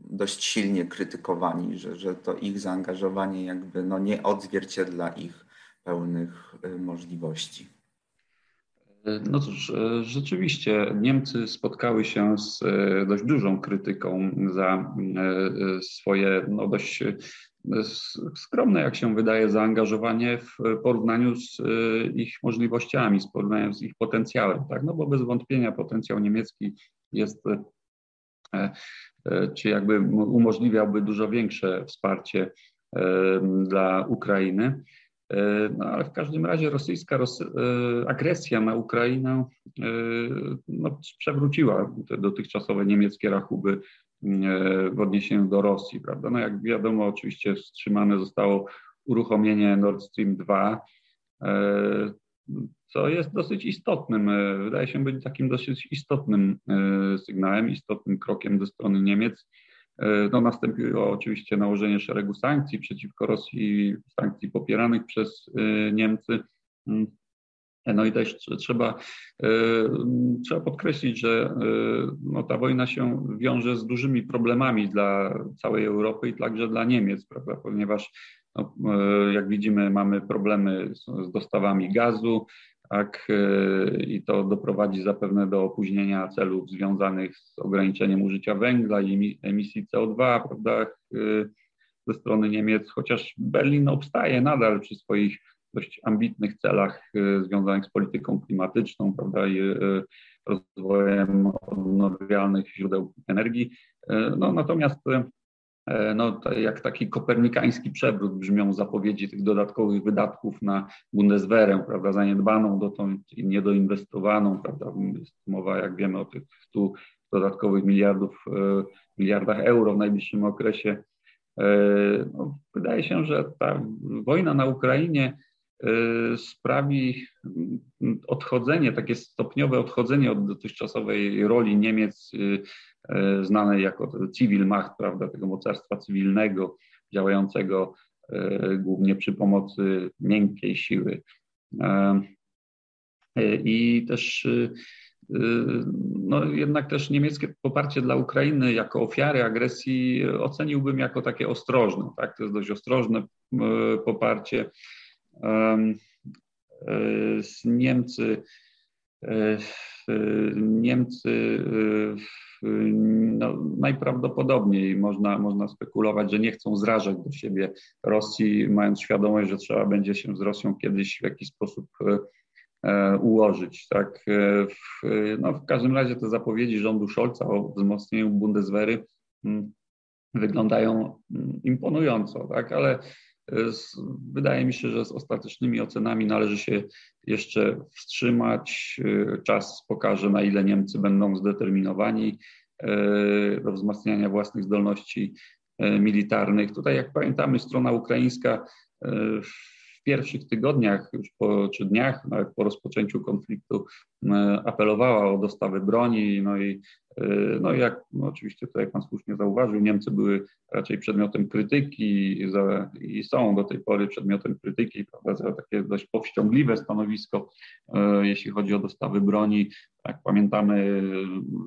dość silnie krytykowani, że, że to ich zaangażowanie jakby no nie odzwierciedla ich pełnych możliwości. No cóż, rzeczywiście Niemcy spotkały się z dość dużą krytyką za swoje no dość skromne, jak się wydaje, zaangażowanie w porównaniu z e, ich możliwościami, z porównaniu z ich potencjałem, tak? No bo bez wątpienia potencjał niemiecki jest, e, e, czy jakby umożliwiałby dużo większe wsparcie dla Ukrainy. No ale w każdym razie rosyjska agresja na Ukrainę no, przewróciła te dotychczasowe niemieckie rachuby w odniesieniu do Rosji, prawda? No jak wiadomo, oczywiście wstrzymane zostało uruchomienie Nord Stream 2, e, co jest dosyć istotnym, e, wydaje się być takim dosyć istotnym e, sygnałem, istotnym krokiem ze strony Niemiec. No, nastąpiło oczywiście nałożenie szeregu sankcji przeciwko Rosji, sankcji popieranych przez Niemcy. Mm. No i też trzeba, e, trzeba podkreślić, że e, no, ta wojna się wiąże z dużymi problemami dla całej Europy i także dla Niemiec, prawda? ponieważ no, e, jak widzimy mamy problemy z, dostawami gazu, tak, i to doprowadzi zapewne do opóźnienia celów związanych z ograniczeniem użycia węgla i emisji CO2 prawda, ze strony Niemiec, chociaż Berlin obstaje nadal przy swoich dość ambitnych celach y, związanych z polityką klimatyczną, prawda, i y, rozwojem odnawialnych źródeł energii. Y, no, natomiast no, jak taki kopernikański przewrót brzmią zapowiedzi tych dodatkowych wydatków na Bundeswehrę, prawda, zaniedbaną dotąd i niedoinwestowaną, prawda, jest mowa, jak wiemy, o tych 100 dodatkowych miliardów, miliardach euro w najbliższym okresie. No, wydaje się, że ta wojna na Ukrainie sprawi mm, odchodzenie, takie stopniowe odchodzenie od dotychczasowej roli Niemiec y, znanej jako Zivilmacht, prawda, tego mocarstwa cywilnego działającego głównie przy pomocy miękkiej siły. I też no jednak też niemieckie poparcie dla Ukrainy jako ofiary agresji oceniłbym jako takie ostrożne. Tak? To jest dość ostrożne poparcie. E, Niemcy, e, Niemcy e, no, najprawdopodobniej można, można spekulować, że nie chcą zrażać do siebie Rosji, mając świadomość, że trzeba będzie się z Rosją kiedyś w jakiś sposób ułożyć. Tak? W, no, w każdym razie te zapowiedzi rządu Scholza o wzmocnieniu Bundeswehry mm, wyglądają mm, imponująco, tak? ale Wydaje mi się, że z ostatecznymi ocenami należy się jeszcze wstrzymać. Czas pokaże, na ile Niemcy będą zdeterminowani e, do wzmacniania własnych zdolności e, militarnych. Tutaj, jak pamiętamy, strona ukraińska w pierwszych tygodniach już po, czy dniach, nawet po rozpoczęciu konfliktu, apelowała o dostawy broni, no i no jak no oczywiście tutaj Pan słusznie zauważył, Niemcy były raczej przedmiotem krytyki za, i są do tej pory przedmiotem krytyki, prawda, za takie dość powściągliwe stanowisko, e, jeśli chodzi o dostawy broni. Jak pamiętamy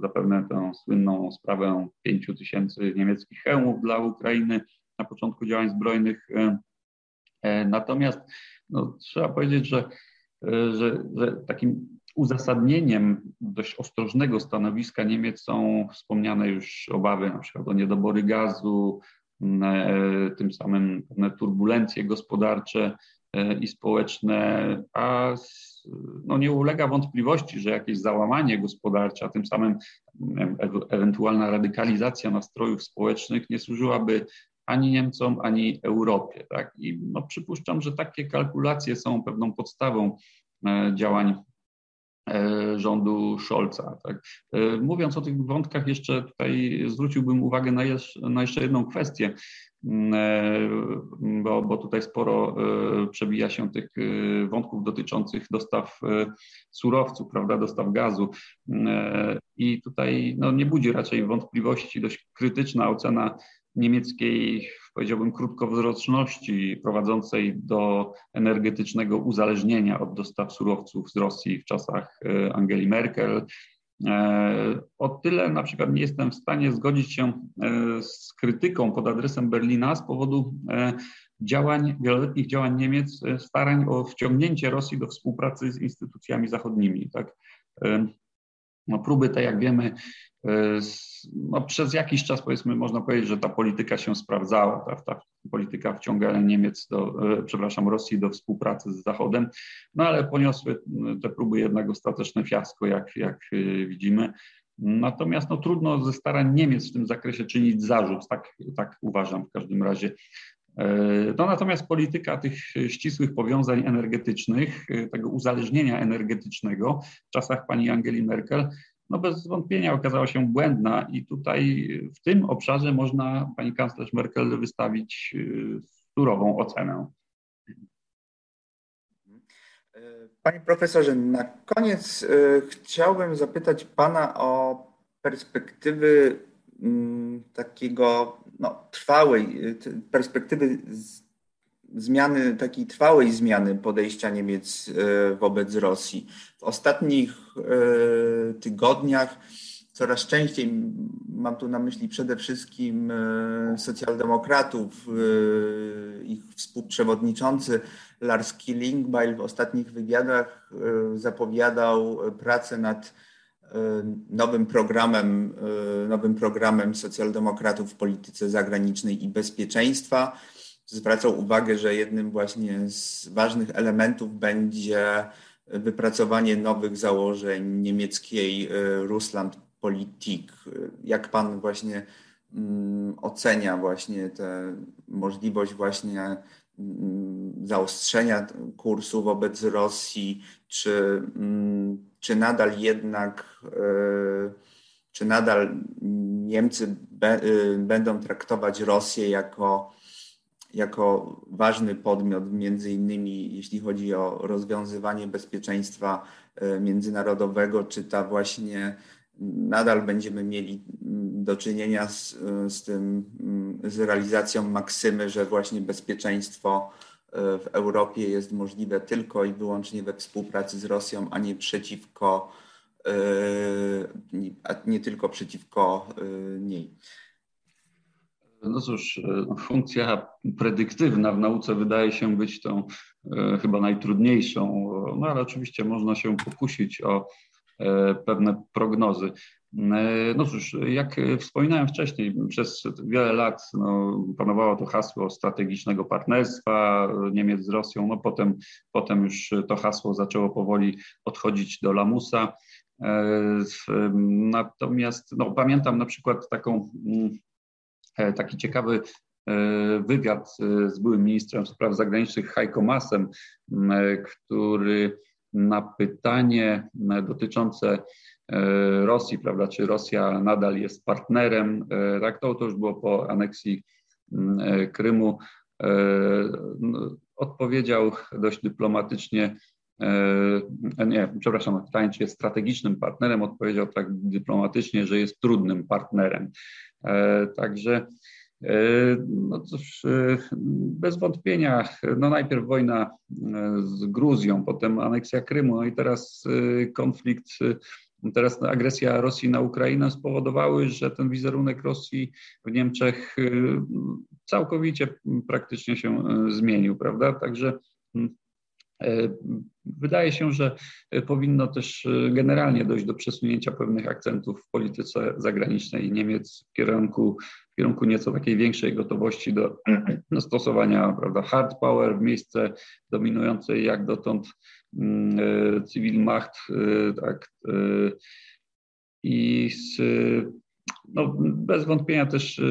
zapewne tę słynną sprawę pięciu tysięcy niemieckich hełmów dla Ukrainy na początku działań zbrojnych. E, e, natomiast no, trzeba powiedzieć, że, że, że takim uzasadnieniem dość ostrożnego stanowiska Niemiec są wspomniane już obawy na przykład o niedobory gazu, e, tym samym pewne turbulencje gospodarcze e, i społeczne, a no nie ulega wątpliwości, że jakieś załamanie gospodarcze, a tym samym ewentualna radykalizacja nastrojów społecznych nie służyłaby ani Niemcom, ani Europie. Tak? I no, przypuszczam, że takie kalkulacje są pewną podstawą e, działań E, rządu Scholza. Tak. E, mówiąc o tych wątkach, jeszcze tutaj zwróciłbym uwagę na, jeszcze, na jeszcze jedną kwestię, mm, bo, bo tutaj sporo przebija się tych wątków dotyczących dostaw surowców, prawda, dostaw gazu. I tutaj no, nie budzi raczej wątpliwości dość krytyczna ocena niemieckiej, powiedziałbym, krótkowzroczności prowadzącej do energetycznego uzależnienia od dostaw surowców z Rosji w czasach e, Angeli Merkel. O tyle na przykład nie jestem w stanie zgodzić się z krytyką pod adresem Berlina z powodu działań, wieloletnich działań Niemiec, starań o wciągnięcie Rosji do współpracy z instytucjami zachodnimi. Tak? No, próby te, jak wiemy, e, no, przez jakiś czas powiedzmy można powiedzieć, że ta polityka się sprawdzała, ta, ta polityka wciągania Niemiec do, e, przepraszam, Rosji do współpracy z Zachodem, no ale poniosły te próby jednak ostateczne fiasko, jak, jak e, widzimy. Natomiast no, trudno ze starań Niemiec w tym zakresie czynić zarzut, tak, tak uważam w każdym razie. No, natomiast polityka tych ścisłych powiązań energetycznych, tego uzależnienia energetycznego w czasach pani Angeli Merkel, no bez wątpienia okazała się błędna i tutaj w tym obszarze można pani kanclerz Merkel wystawić surową ocenę. Panie profesorze, na koniec chciałbym zapytać pana o perspektywy takiego no, trwałej, y, perspektywy zmiany, takiej trwałej zmiany podejścia Niemiec y, wobec Rosji. W ostatnich y, tygodniach coraz częściej, mam tu na myśli przede wszystkim socjaldemokratów, ich współprzewodniczący Lars Killing w ostatnich wywiadach zapowiadał pracę nad nowym programem, e, nowym programem socjaldemokratów w polityce zagranicznej i bezpieczeństwa. Zwracał uwagę, że jednym właśnie z ważnych elementów będzie wypracowanie nowych założeń niemieckiej e, Russland Politik. Jak pan właśnie mm, ocenia właśnie tę możliwość właśnie mm, zaostrzenia kursu wobec Rosji, czy mm, czy nadal jednak, e, czy nadal Niemcy e, będą traktować Rosję jako, jako ważny podmiot, między innymi jeśli chodzi o rozwiązywanie bezpieczeństwa e, międzynarodowego, czy ta właśnie nadal będziemy mieli do czynienia z, z tym, z realizacją maksymy, że właśnie bezpieczeństwo w Europie jest możliwe tylko i wyłącznie we współpracy z Rosją, a nie przeciwko, e, a nie tylko przeciwko e, niej. No cóż, e, funkcja predyktywna w nauce wydaje się być tą chyba najtrudniejszą, no ale oczywiście można się pokusić o pewne prognozy. E, no cóż, jak wspominałem wcześniej, przez wiele lat no, panowało to hasło strategicznego partnerstwa Niemiec z Rosją, no potem, potem już to hasło zaczęło powoli odchodzić do lamusa. E, natomiast no, pamiętam na przykład taką, mm, e, taki ciekawy wywiad z byłym ministrem spraw zagranicznych Heiko Masem, który na pytanie dotyczące Rosji, prawda, czy Rosja nadal jest partnerem, e, tak, to, już było po aneksji mm, e, Krymu. Odpowiedział dość dyplomatycznie, nie, przepraszam, pytanie, czy jest strategicznym partnerem, odpowiedział tak dyplomatycznie, że jest trudnym partnerem. Także no cóż, bez wątpienia, no najpierw wojna z Gruzją, potem aneksja Krymu, no i teraz konflikt teraz agresja Rosji na Ukrainę spowodowały, że ten wizerunek Rosji w Niemczech y, całkowicie praktycznie się y, zmienił, prawda? Także mm, Wydaje się, że powinno też y, generalnie dojść do przesunięcia pewnych akcentów w polityce zagranicznej Niemiec w kierunku, w kierunku nieco takiej większej gotowości do, do stosowania prawda, hard power w miejsce dominującej jak dotąd Mm, e, Zivilmacht, e, tak, e, i z, no, bez wątpienia też,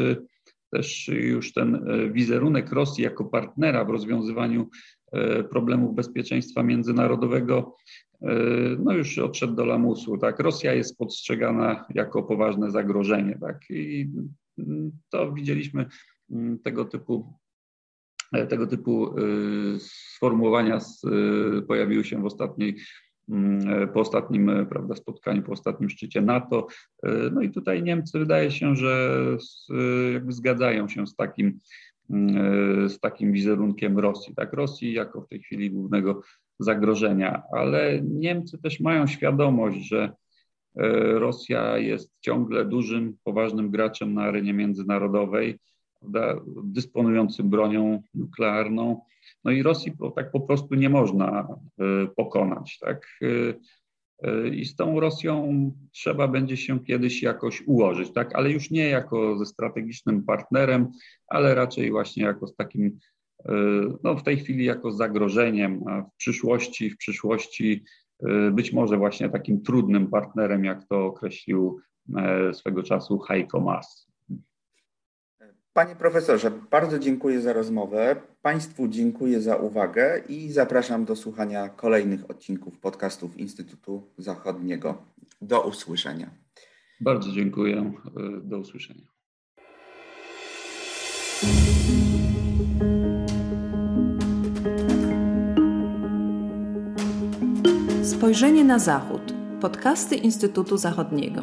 też już ten wizerunek Rosji jako partnera w rozwiązywaniu problemów bezpieczeństwa międzynarodowego no już odszedł do lamusu. Tak? Rosja jest postrzegana jako poważne zagrożenie. Tak? I to widzieliśmy mm, tego typu E, tego typu e, sformułowania e, pojawiły się w ostatniej, mm, po ostatnim prawda, spotkaniu, po ostatnim szczycie NATO. No i tutaj Niemcy wydaje się, że jakby zgadzają się z takim, mm, z takim wizerunkiem Rosji, tak, Rosji jako w tej chwili głównego zagrożenia, ale Niemcy też mają świadomość, że Rosja jest ciągle dużym, poważnym graczem na arenie międzynarodowej, dysponującym bronią nuklearną. No i Rosji tak po prostu nie można pokonać. Tak? I z tą Rosją trzeba będzie się kiedyś jakoś ułożyć, tak? ale już nie jako ze strategicznym partnerem, ale raczej właśnie jako z takim, e, no w tej chwili jako zagrożeniem, a w przyszłości, w przyszłości e, być może właśnie takim trudnym partnerem, jak to określił e, swego czasu Heiko Maas. Panie profesorze, bardzo dziękuję za rozmowę. Państwu dziękuję za uwagę i zapraszam do słuchania kolejnych odcinków podcastów Instytutu Zachodniego. Do usłyszenia. Bardzo dziękuję. Do usłyszenia. Spojrzenie na Zachód. Podcasty Instytutu Zachodniego.